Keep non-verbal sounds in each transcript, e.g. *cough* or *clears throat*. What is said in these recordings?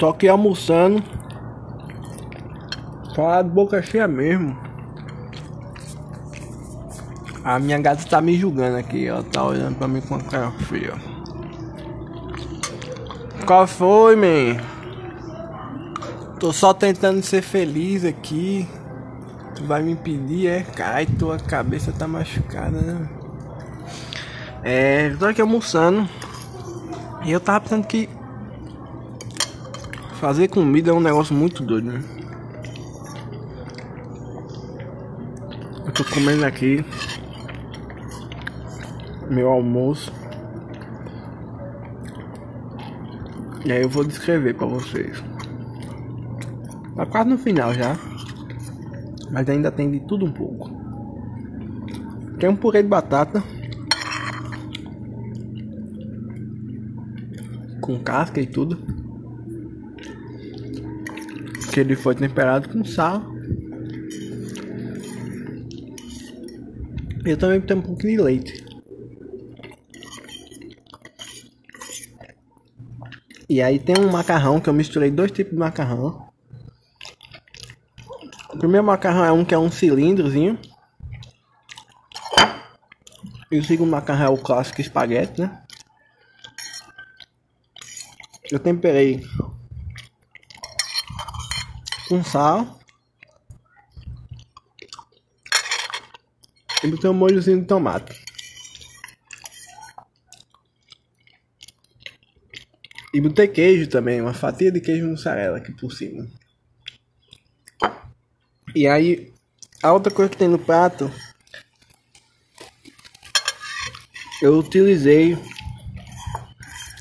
Tô aqui almoçando. Falar de boca cheia mesmo. A minha gata tá me julgando aqui, ó. Tá olhando pra mim com a cara feia. Qual foi, man? Tô só tentando ser feliz aqui. Tu vai me impedir, é? Cai, tua cabeça tá machucada, né? É, tô aqui almoçando. E eu tava pensando que fazer comida é um negócio muito doido, né? Eu tô comendo aqui meu almoço. E aí eu vou descrever pra vocês. Tá quase no final já. Mas ainda tem de tudo um pouco. Tem um purê de batata. Com casca e tudo. Que ele foi temperado com sal. Eu também tenho um pouquinho de leite. E aí tem um macarrão que eu misturei dois tipos de macarrão. O primeiro macarrão é um que é um cilindrozinho. E o segundo macarrão é o clássico espaguete, né? Eu temperei com sal. E botei um molhozinho de tomate. E botei queijo também, uma fatia de queijo mussarela aqui por cima. E aí, a outra coisa que tem no prato, eu utilizei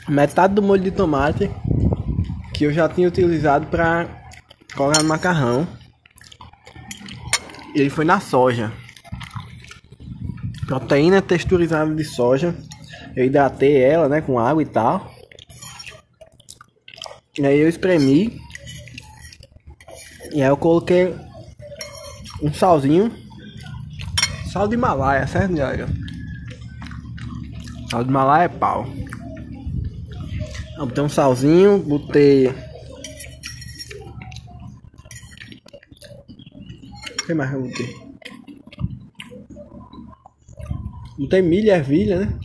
metade do molho de tomate que eu já tinha utilizado para colocar no macarrão. Ele foi na soja. Proteína texturizada de soja. Eu hidratei ela, né, com água e tal. E aí eu espremi. E aí eu coloquei um salzinho. Sal de Himalaia, certo, galera? Sal de Himalaia é pau. Eu botei um salzinho, botei. Que mais eu botei? Botei milho e ervilha, né?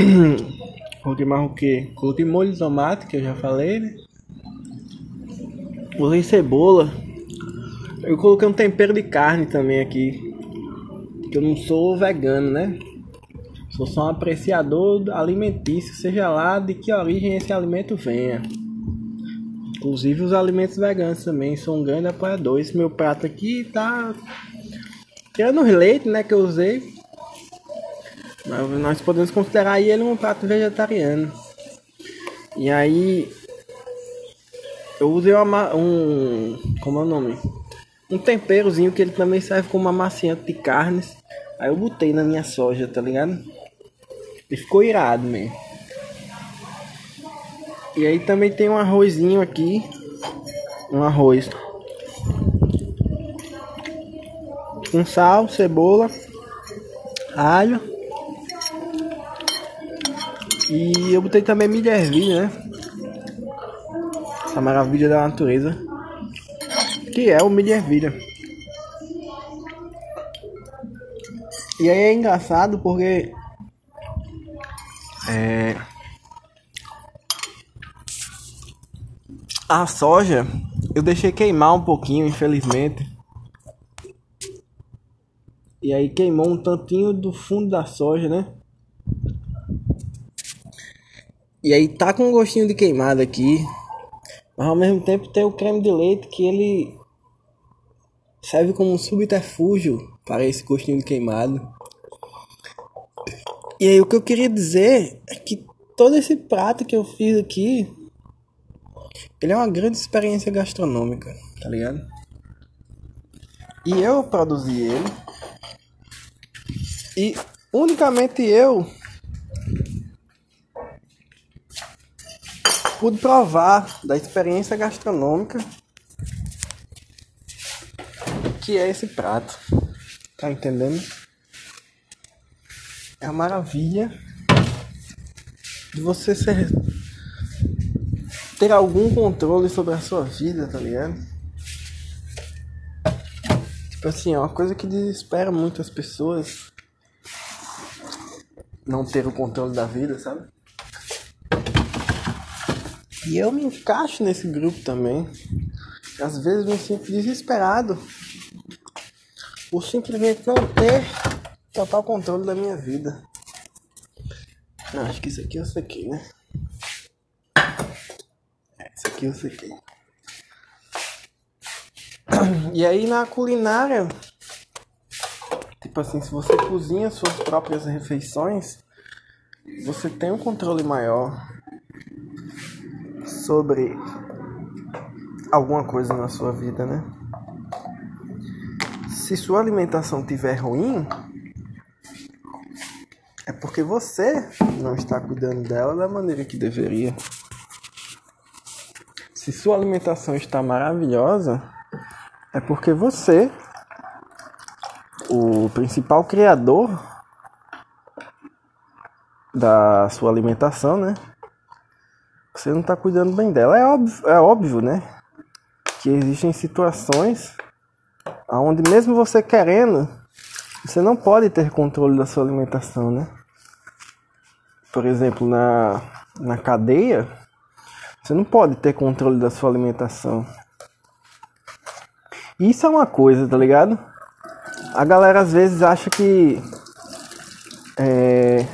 *clears throat* Coloquei mais o que? Coloquei molho de tomate, que eu já falei, né? Usei cebola. Eu coloquei um tempero de carne também aqui. Que eu não sou vegano, né? Sou só um apreciador alimentício, seja lá de que origem esse alimento venha. Inclusive os alimentos veganos também, sou um grande apoiador. Esse meu prato aqui tá. Tirando os leite, né, que eu usei, mas nós podemos considerar ele um prato vegetariano. E aí eu usei uma, um. Como é o nome? Um temperozinho que ele também serve como amaciante de carnes. Aí eu botei na minha soja, tá ligado? E ficou irado mesmo. E aí também tem um arrozinho aqui. Um arroz. Com sal, cebola, alho e eu botei também milho ervilha, né? Essa maravilha da natureza. Que é o milho ervilha. E aí é engraçado porque... É... A soja eu deixei queimar um pouquinho, infelizmente. E aí queimou um tantinho do fundo da soja, né? E aí tá com um gostinho de queimado aqui. Mas ao mesmo tempo tem o creme de leite que ele serve como um subterfúgio para esse gostinho de queimado. E aí o que eu queria dizer é que todo esse prato que eu fiz aqui ele é uma grande experiência gastronômica, tá ligado? E eu produzi ele. E unicamente eu pude provar da experiência gastronômica que é esse prato. Tá entendendo? É a maravilha de você ser ter algum controle sobre a sua vida, tá ligado? Tipo assim, é uma coisa que desespera muito as pessoas não ter o controle da vida, sabe? E eu me encaixo nesse grupo também. Às vezes me sinto desesperado por simplesmente não ter total controle da minha vida. Não, acho que isso aqui né? É, isso aqui eu sequei. E aí na culinária, tipo assim, se você cozinha suas próprias refeições, você tem um controle maior sobre alguma coisa na sua vida, né? Se sua alimentação tiver ruim, é porque você não está cuidando dela da maneira que deveria. Se sua alimentação está maravilhosa, é porque você, o principal criador da sua alimentação, né? Você não está cuidando bem dela. É óbvio, é óbvio, né? Que existem situações onde mesmo você querendo, você não pode ter controle da sua alimentação, né? Por exemplo, na, na cadeia, você não pode ter controle da sua alimentação. Isso é uma coisa, tá ligado? A galera às vezes acha que é,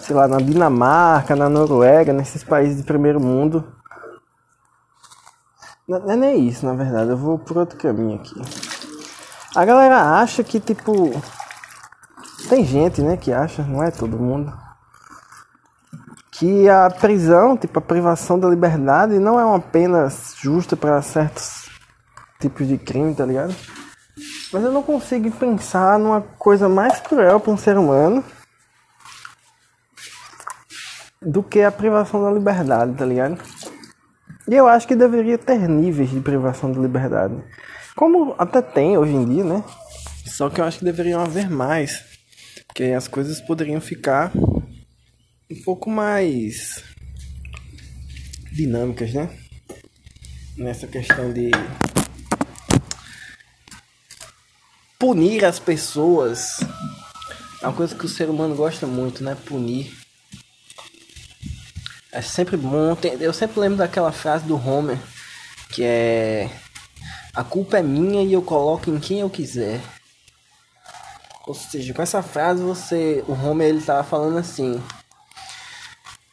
sei lá, na Dinamarca, na Noruega, nesses países de primeiro mundo. Não é nem isso, na verdade, eu vou por outro caminho aqui. A galera acha que, tipo. Tem gente, né, que acha, não é todo mundo. Que a prisão, tipo, a privação da liberdade não é uma pena justa para certos tipos de crime, tá ligado? Mas eu não consigo pensar numa coisa mais cruel para um ser humano do que a privação da liberdade, tá ligado? E eu acho que deveria ter níveis de privação da liberdade. Como até tem hoje em dia, né? Só que eu acho que deveriam haver mais. Porque as coisas poderiam ficar um pouco mais dinâmicas, né? Nessa questão de punir as pessoas. É uma coisa que o ser humano gosta muito, né? Punir. É sempre bom. Eu sempre lembro daquela frase do Homer que é a culpa é minha e eu coloco em quem eu quiser. Ou seja, com essa frase você, o Homer ele tava falando assim,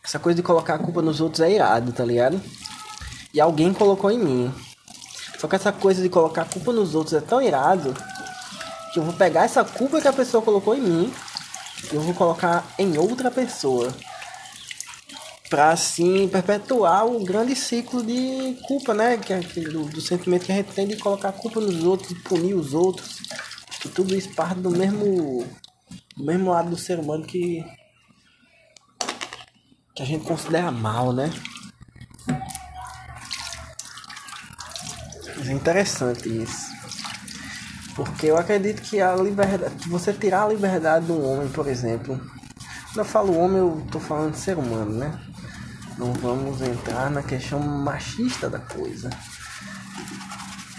essa coisa de colocar a culpa nos outros é irado, tá ligado? E alguém colocou em mim. Só que essa coisa de colocar a culpa nos outros é tão irado que eu vou pegar essa culpa que a pessoa colocou em mim e eu vou colocar em outra pessoa para assim perpetuar o grande ciclo de culpa, né? Que é do, do, sentimento que a gente tem de colocar a culpa nos outros, punir os outros. Que tudo isso parte do mesmo, do mesmo lado do ser humano que, que a gente considera mal, né? Mas é interessante isso. Porque eu acredito que a liberdade. Que você tirar a liberdade de um homem, por exemplo. Quando eu falo homem, eu tô falando ser humano, né? não vamos entrar na questão machista da coisa.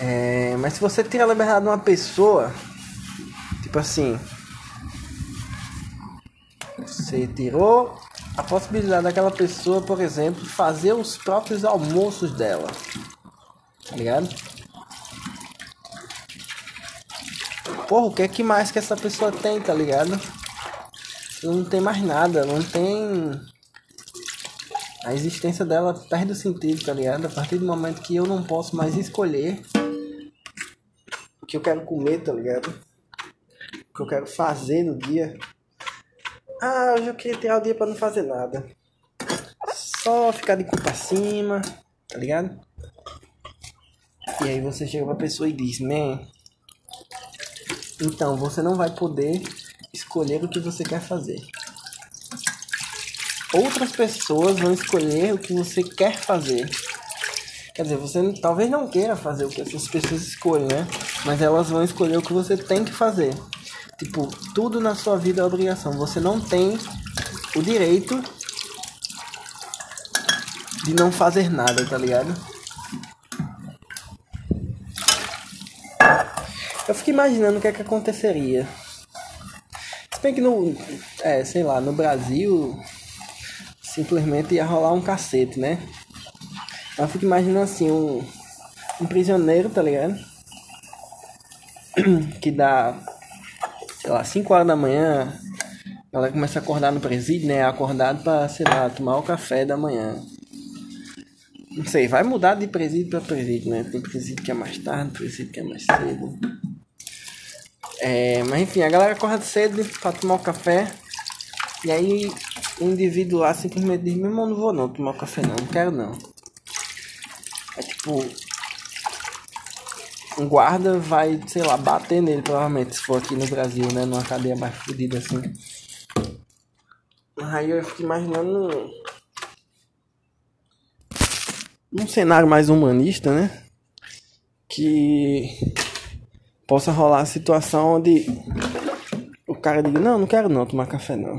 É, mas se você tira a liberdade de uma pessoa, tipo assim, você tirou a possibilidade daquela pessoa, por exemplo, fazer os próprios almoços dela, tá ligado? Porra, o que é que mais que essa pessoa tem, tá ligado? Não tem mais nada, não tem a existência dela perde o sentido, tá ligado? A partir do momento que eu não posso mais escolher o que eu quero comer, tá ligado? O que eu quero fazer no dia. Ah, hoje eu queria tirar o dia pra não fazer nada. Só ficar de culpa acima, tá ligado? E aí você chega pra pessoa e diz, man, então você não vai poder escolher o que você quer fazer outras pessoas vão escolher o que você quer fazer. Quer dizer, você talvez não queira fazer o que essas pessoas escolhem, né? Mas elas vão escolher o que você tem que fazer. Tipo, tudo na sua vida é obrigação. Você não tem o direito de não fazer nada, tá ligado? Eu fico imaginando o que é que aconteceria. Se bem que no. É, sei lá, no Brasil simplesmente ia rolar um cacete, né? Eu fico imaginando assim, um, um prisioneiro, tá ligado? *clears throat* Que dá, sei lá, 5 horas da manhã, ela começa a acordar no presídio, né? Acordado pra, sei lá, tomar o café da manhã. Não sei, vai mudar de presídio pra presídio, né? Tem presídio que é mais tarde, presídio que é mais cedo. É, mas enfim, a galera acorda cedo pra tomar o café. E aí o indivíduo lá simplesmente diz, meu irmão, não vou não tomar o café não, não quero não. É tipo. Um guarda vai, sei lá, bater nele provavelmente, se for aqui no Brasil, né? Numa cadeia mais fodida assim. Aí eu fico imaginando num cenário mais humanista, né? Que possa rolar a situação onde o cara diga, não, não quero não tomar café não.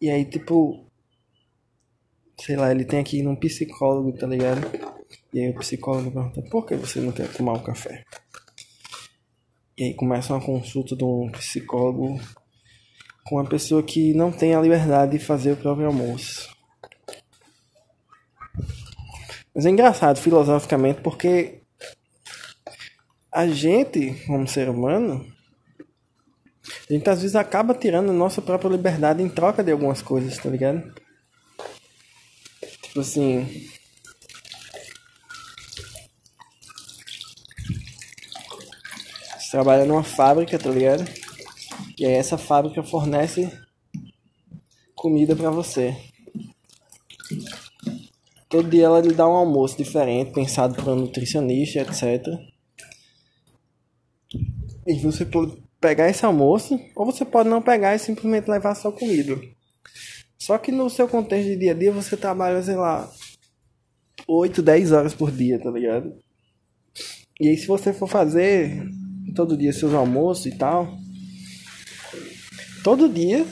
E aí, tipo, sei lá, ele tem ir num psicólogo, tá ligado? E aí o psicólogo pergunta, por que você não quer tomar um café? E aí começa uma consulta de um psicólogo com uma pessoa que não tem a liberdade de fazer o próprio almoço. Mas é engraçado filosoficamente porque a gente, como ser humano, a gente às vezes acaba tirando a nossa própria liberdade em troca de algumas coisas, tá ligado? Tipo assim. Trabalha numa fábrica, tá ligado? E aí essa fábrica fornece comida para você. Todo dia ela lhe dá um almoço diferente, pensado para um nutricionista, etc. E você pode pegar esse almoço, ou você pode não pegar e simplesmente levar só comida. Só que no seu contexto de dia a dia você trabalha, sei lá, 8, 10 horas por dia, tá ligado? E aí se você for fazer todo dia seus almoços e tal, todo dia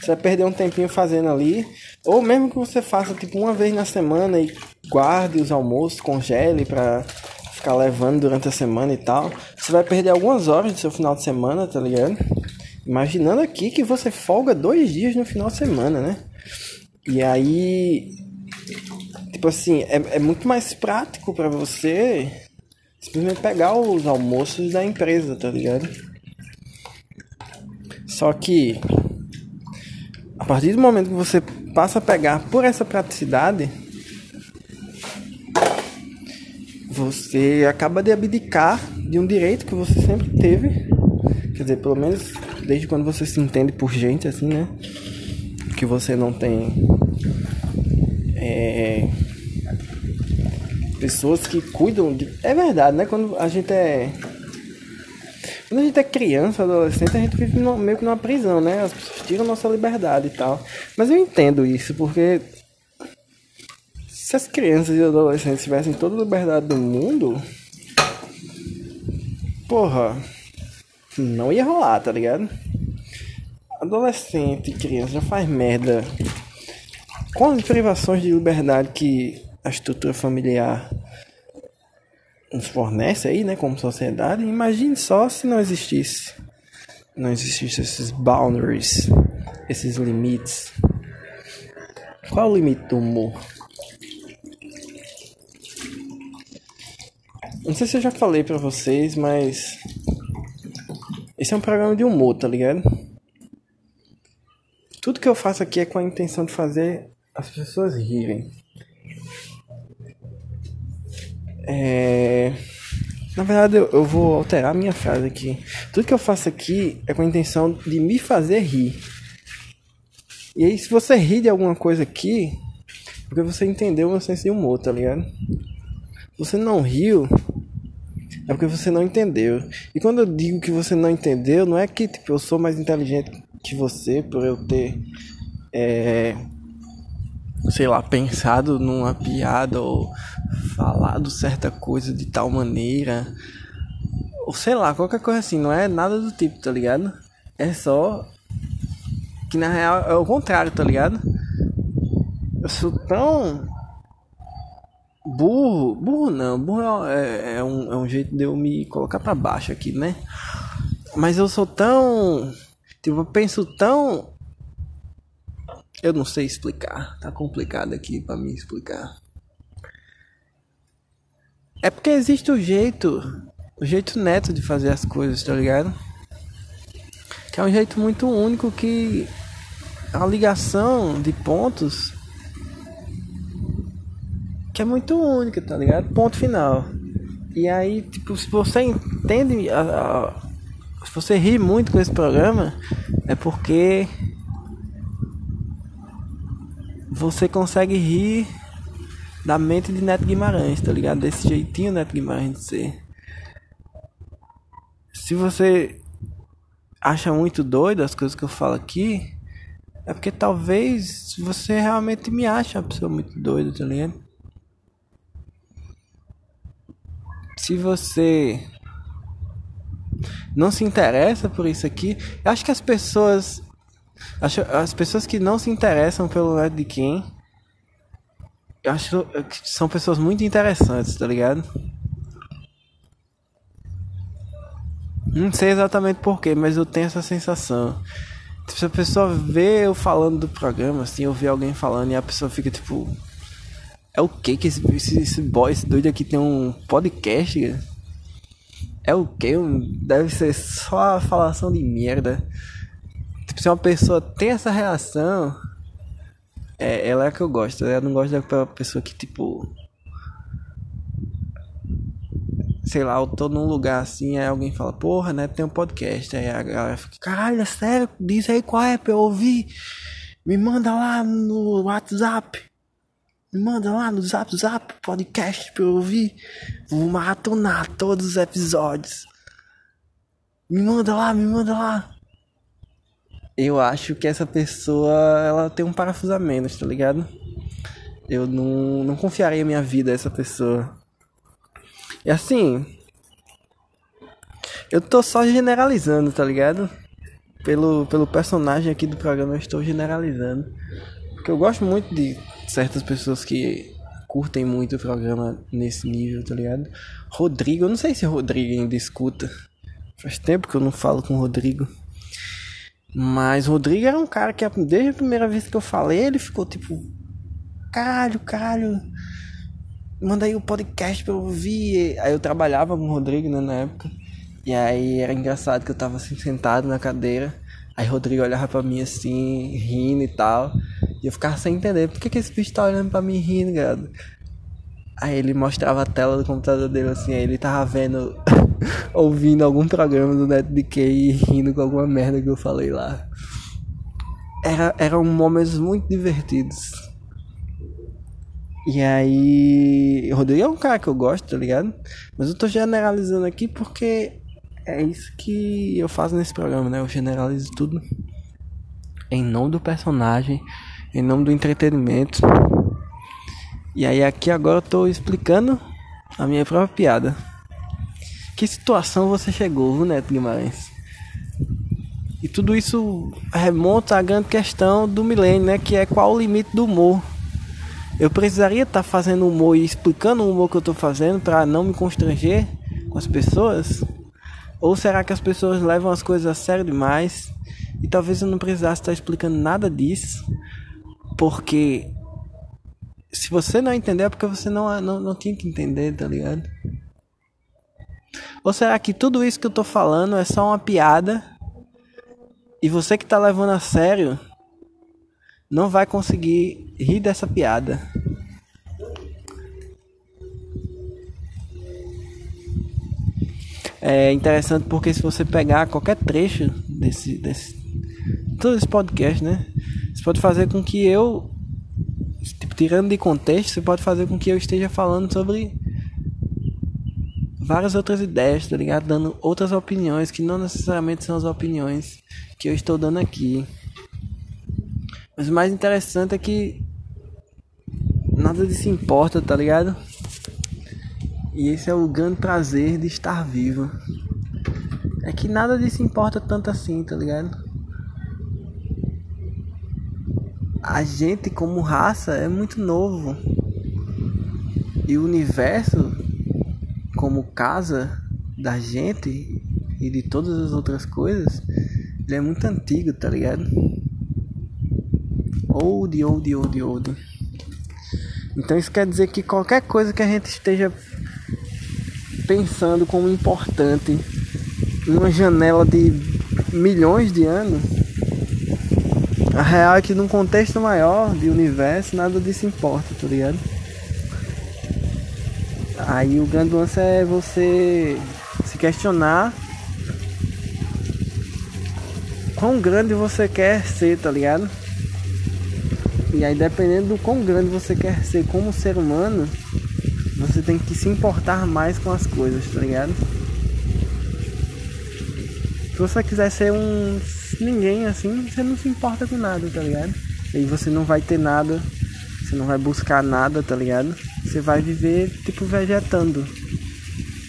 você vai perder um tempinho fazendo ali ou mesmo que você faça tipo uma vez na semana e guarde os almoços, congele para ficar levando durante a semana e tal. Você vai perder algumas horas do seu final de semana, tá ligado? Imaginando aqui que você folga dois dias no final de semana, né? E aí, tipo assim, é, é muito mais prático para você simplesmente pegar os almoços da empresa, tá ligado? Só que a partir do momento que você passa a pegar por essa praticidade, você acaba de abdicar de um direito que você sempre teve. Quer dizer, pelo menos desde quando você se entende por gente, assim, né? Que você não tem. É, pessoas que cuidam de. É verdade, né? Quando a gente é. Quando a gente é criança, adolescente, a gente vive meio que numa prisão, né? As pessoas tiram nossa liberdade e tal. Mas eu entendo isso, porque se as crianças e adolescentes tivessem toda a liberdade do mundo, porra, não ia rolar, tá ligado? Adolescente criança já faz merda com as privações de liberdade que a estrutura familiar nos fornece aí, né, como sociedade, imagine só se não existisse, não existissem esses boundaries, esses limites. Qual é o limite do humor? Não sei se eu já falei pra vocês, mas esse é um programa de humor, tá ligado? Tudo que eu faço aqui é com a intenção de fazer as pessoas rirem. Verdade, eu, eu vou alterar a minha frase aqui. Tudo que eu faço aqui é com a intenção de me fazer rir. E aí, se você ri de alguma coisa aqui, é porque você entendeu meu senso de humor, tá ligado? Você não riu, é porque você não entendeu. E quando eu digo que você não entendeu, não é que tipo, eu sou mais inteligente que você por eu ter. É, sei lá, pensado numa piada ou falado certa coisa de tal maneira. Ou sei lá, qualquer coisa assim, não é nada do tipo, tá ligado? É só que na real é o contrário, tá ligado? Eu sou tão burro, burro não, burro é, é, um, é um jeito de eu me colocar para baixo aqui, né? Mas eu sou tão, tipo, eu penso tão, eu não sei explicar, tá complicado aqui para me explicar. É porque existe o jeito, o jeito neto de fazer as coisas, tá ligado? Que é um jeito muito único que a ligação de pontos que é muito única, tá ligado? Ponto final. E aí, tipo, se você entende, a, a, se você ri muito com esse programa, é porque você consegue rir da mente de Neto Guimarães, tá ligado? Desse jeitinho Neto Guimarães de ser. Se você acha muito doido as coisas que eu falo aqui, é porque talvez você realmente me ache uma pessoa muito doida, tá ligado? se você não se interessa por isso aqui, eu acho que as pessoas acho, as pessoas que não se interessam pelo lado de quem eu acho que são pessoas muito interessantes, tá ligado? Não sei exatamente porquê, mas eu tenho essa sensação. Tipo, se a pessoa vê eu falando do programa, assim, eu ver alguém falando e a pessoa fica tipo, é o que que esse, esse, esse boy, esse doido aqui tem um podcast? É o que? Deve ser só a falação de merda. Tipo, se uma pessoa tem essa reação, é, ela é a que eu gosto. Eu não gosto daquela pessoa que, tipo. Sei lá, eu tô num lugar assim, aí alguém fala, porra, né, tem um podcast. Aí a galera fica, caralho, é sério? Diz aí qual é pra eu ouvir. Me manda lá no WhatsApp. Me manda lá no Zap Zap podcast pra eu ouvir. Vou maratonar todos os episódios. Me manda lá, me manda lá. Eu acho que essa pessoa, ela tem um parafuso a menos, tá ligado? Eu não, não confiaria minha vida a essa pessoa. E assim, eu tô só generalizando, tá ligado? Pelo, pelo personagem aqui do programa, eu estou generalizando. Porque eu gosto muito de certas pessoas que curtem muito o programa nesse nível, tá ligado? Rodrigo, eu não sei se Rodrigo ainda escuta. Faz tempo que eu não falo com o Rodrigo. Mas Rodrigo era um cara que desde a primeira vez que eu falei, ele ficou tipo. Caralho, caralho. Manda aí o podcast pra eu ouvir. Aí eu trabalhava com o Rodrigo né, na época. E aí era engraçado que eu tava assim sentado na cadeira. Aí Rodrigo olhava pra mim assim, rindo e tal. E eu ficava sem entender, por que, que esse bicho tá olhando pra mim rindo, cara? Aí ele mostrava a tela do computador dele assim, aí ele tava vendo, *laughs* ouvindo algum programa do NetDK e rindo com alguma merda que eu falei lá. Era, eram momentos muito divertidos. E aí. Rodrigo é um cara que eu gosto, tá ligado? Mas eu tô generalizando aqui porque é isso que eu faço nesse programa, né? Eu generalizo tudo em nome do personagem em nome do entretenimento. E aí aqui agora eu tô explicando a minha própria piada. Que situação você chegou, viu, Neto Guimarães? E tudo isso remonta à grande questão do milênio, né? Que é qual o limite do humor. Eu precisaria estar tá fazendo humor e explicando o humor que eu estou fazendo para não me constranger com as pessoas? Ou será que as pessoas levam as coisas a sério demais? E talvez eu não precisasse estar explicando nada disso porque se você não entender é porque você não, não, não tinha que entender, tá ligado? Ou será que tudo isso que eu tô falando é só uma piada e você que tá levando a sério não vai conseguir rir dessa piada? É interessante porque se você pegar qualquer trecho desse, desse todo esse podcast, né? Você pode fazer com que eu, tipo, tirando de contexto, você pode fazer com que eu esteja falando sobre várias outras ideias, tá ligado? Dando outras opiniões que não necessariamente são as opiniões que eu estou dando aqui. Mas o mais interessante é que nada disso importa, tá ligado? E esse é o grande prazer de estar vivo. É que nada disso importa tanto assim, tá ligado? a gente como raça é muito novo. E o universo como casa da gente e de todas as outras coisas, ele é muito antigo, tá ligado? Old, old, old, old. Então isso quer dizer que qualquer coisa que a gente esteja pensando como importante numa janela de milhões de anos, a real é que num contexto maior de universo nada disso importa, tá ligado? Aí o grande lance é você se questionar quão grande você quer ser, tá ligado? E aí dependendo do quão grande você quer ser como ser humano, você tem que se importar mais com as coisas, tá ligado? Se você quiser ser um ninguém assim, você não se importa com nada, tá ligado? E você não vai ter nada, você não vai buscar nada, tá ligado? Você vai viver tipo vegetando.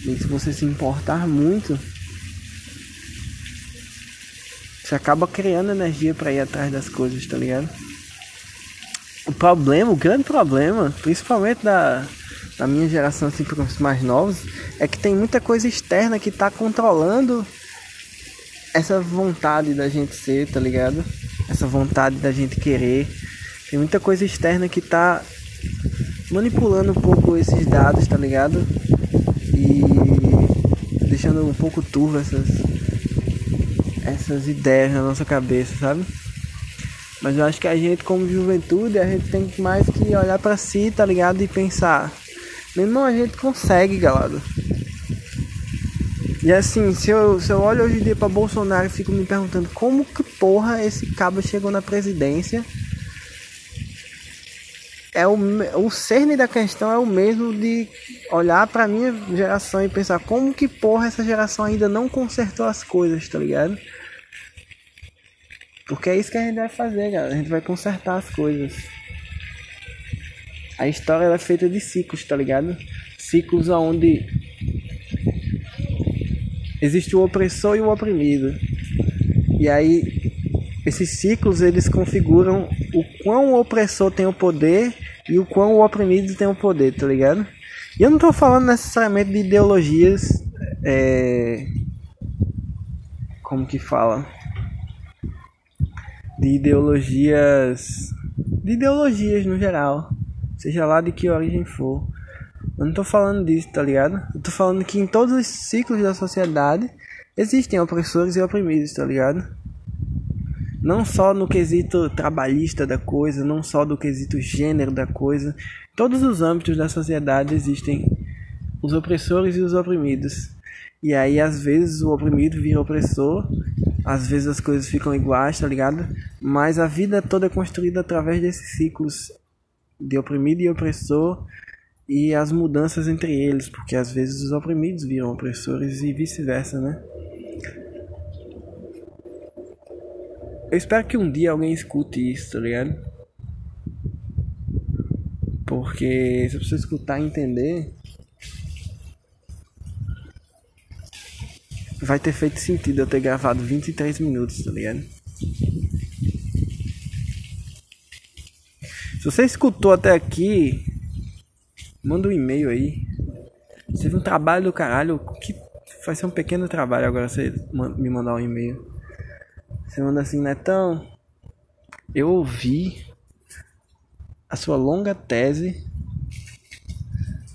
E se você se importar muito, você acaba criando energia para ir atrás das coisas, tá ligado? O problema, o grande problema, principalmente da, da minha geração, assim, para os mais novos, é que tem muita coisa externa que tá controlando essa vontade da gente ser, tá ligado? Essa vontade da gente querer. Tem muita coisa externa que tá manipulando um pouco esses dados, tá ligado? E deixando um pouco turvo essas essas ideias na nossa cabeça, sabe? Mas eu acho que a gente, como juventude, a gente tem mais que olhar para si, tá ligado? E pensar: meu irmão, a gente consegue, galera. E assim, se eu, se eu olho hoje em dia pra Bolsonaro e fico me perguntando como que porra esse cabo chegou na presidência. É o, o cerne da questão é o mesmo de olhar pra minha geração e pensar como que porra essa geração ainda não consertou as coisas, tá ligado? Porque é isso que a gente vai fazer, galera. A gente vai consertar as coisas. A história é feita de ciclos, tá ligado? Ciclos onde existe o opressor e o oprimido. E aí esses ciclos eles configuram o quão o opressor tem o poder e o quão o oprimido tem o poder, tá ligado? E eu não tô falando necessariamente de ideologias é... como que fala? de ideologias de ideologias no geral, seja lá de que origem for. Eu não tô falando disso, tá ligado? Eu tô falando que em todos os ciclos da sociedade existem opressores e oprimidos, tá ligado? Não só no quesito trabalhista da coisa, não só do quesito gênero da coisa, todos os âmbitos da sociedade existem os opressores e os oprimidos. E aí às vezes o oprimido vira opressor às vezes as coisas ficam iguais, tá ligado? Mas a vida toda é construída através desses ciclos de oprimido e opressor e as mudanças entre eles, porque às vezes os oprimidos viram opressores e vice-versa, né? Eu espero que um dia alguém escute isso, tá ligado? Porque se você escutar e entender, vai ter feito sentido eu ter gravado 23 minutos, tá ligado? Se você escutou até aqui, manda um e-mail aí. Teve um trabalho do caralho. Que vai ser um pequeno trabalho agora você me mandar um e-mail. Você manda assim, Netão. Eu ouvi a sua longa tese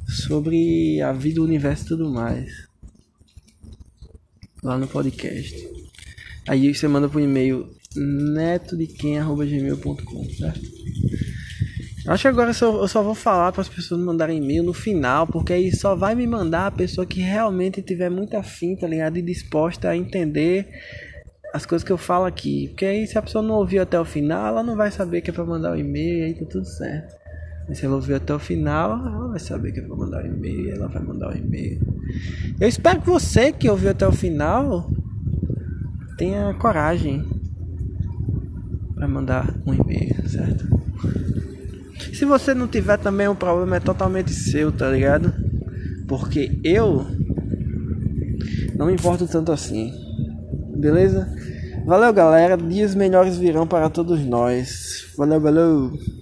sobre a vida, o universo e tudo mais lá no podcast. Aí você manda pro e-mail netodequem.gmail.com, certo? Acho que agora eu só, eu só vou falar para as pessoas mandarem e-mail no final, porque aí só vai me mandar a pessoa que realmente tiver muita afim, tá ligado? E disposta a entender as coisas que eu falo aqui. Porque aí se a pessoa não ouviu até o final, ela não vai saber que é para mandar o e-mail e aí tá tudo certo. Mas se ela ouvir até o final, ela vai saber que é pra mandar o um e-mail. Ela vai mandar o um e-mail. Eu espero que você que ouviu até o final tenha coragem para mandar um e-mail, certo? Se você não tiver também, o problema é totalmente seu, tá ligado? Porque eu não me importo tanto assim. Beleza? Valeu, galera. Dias melhores virão para todos nós. Valeu, valeu.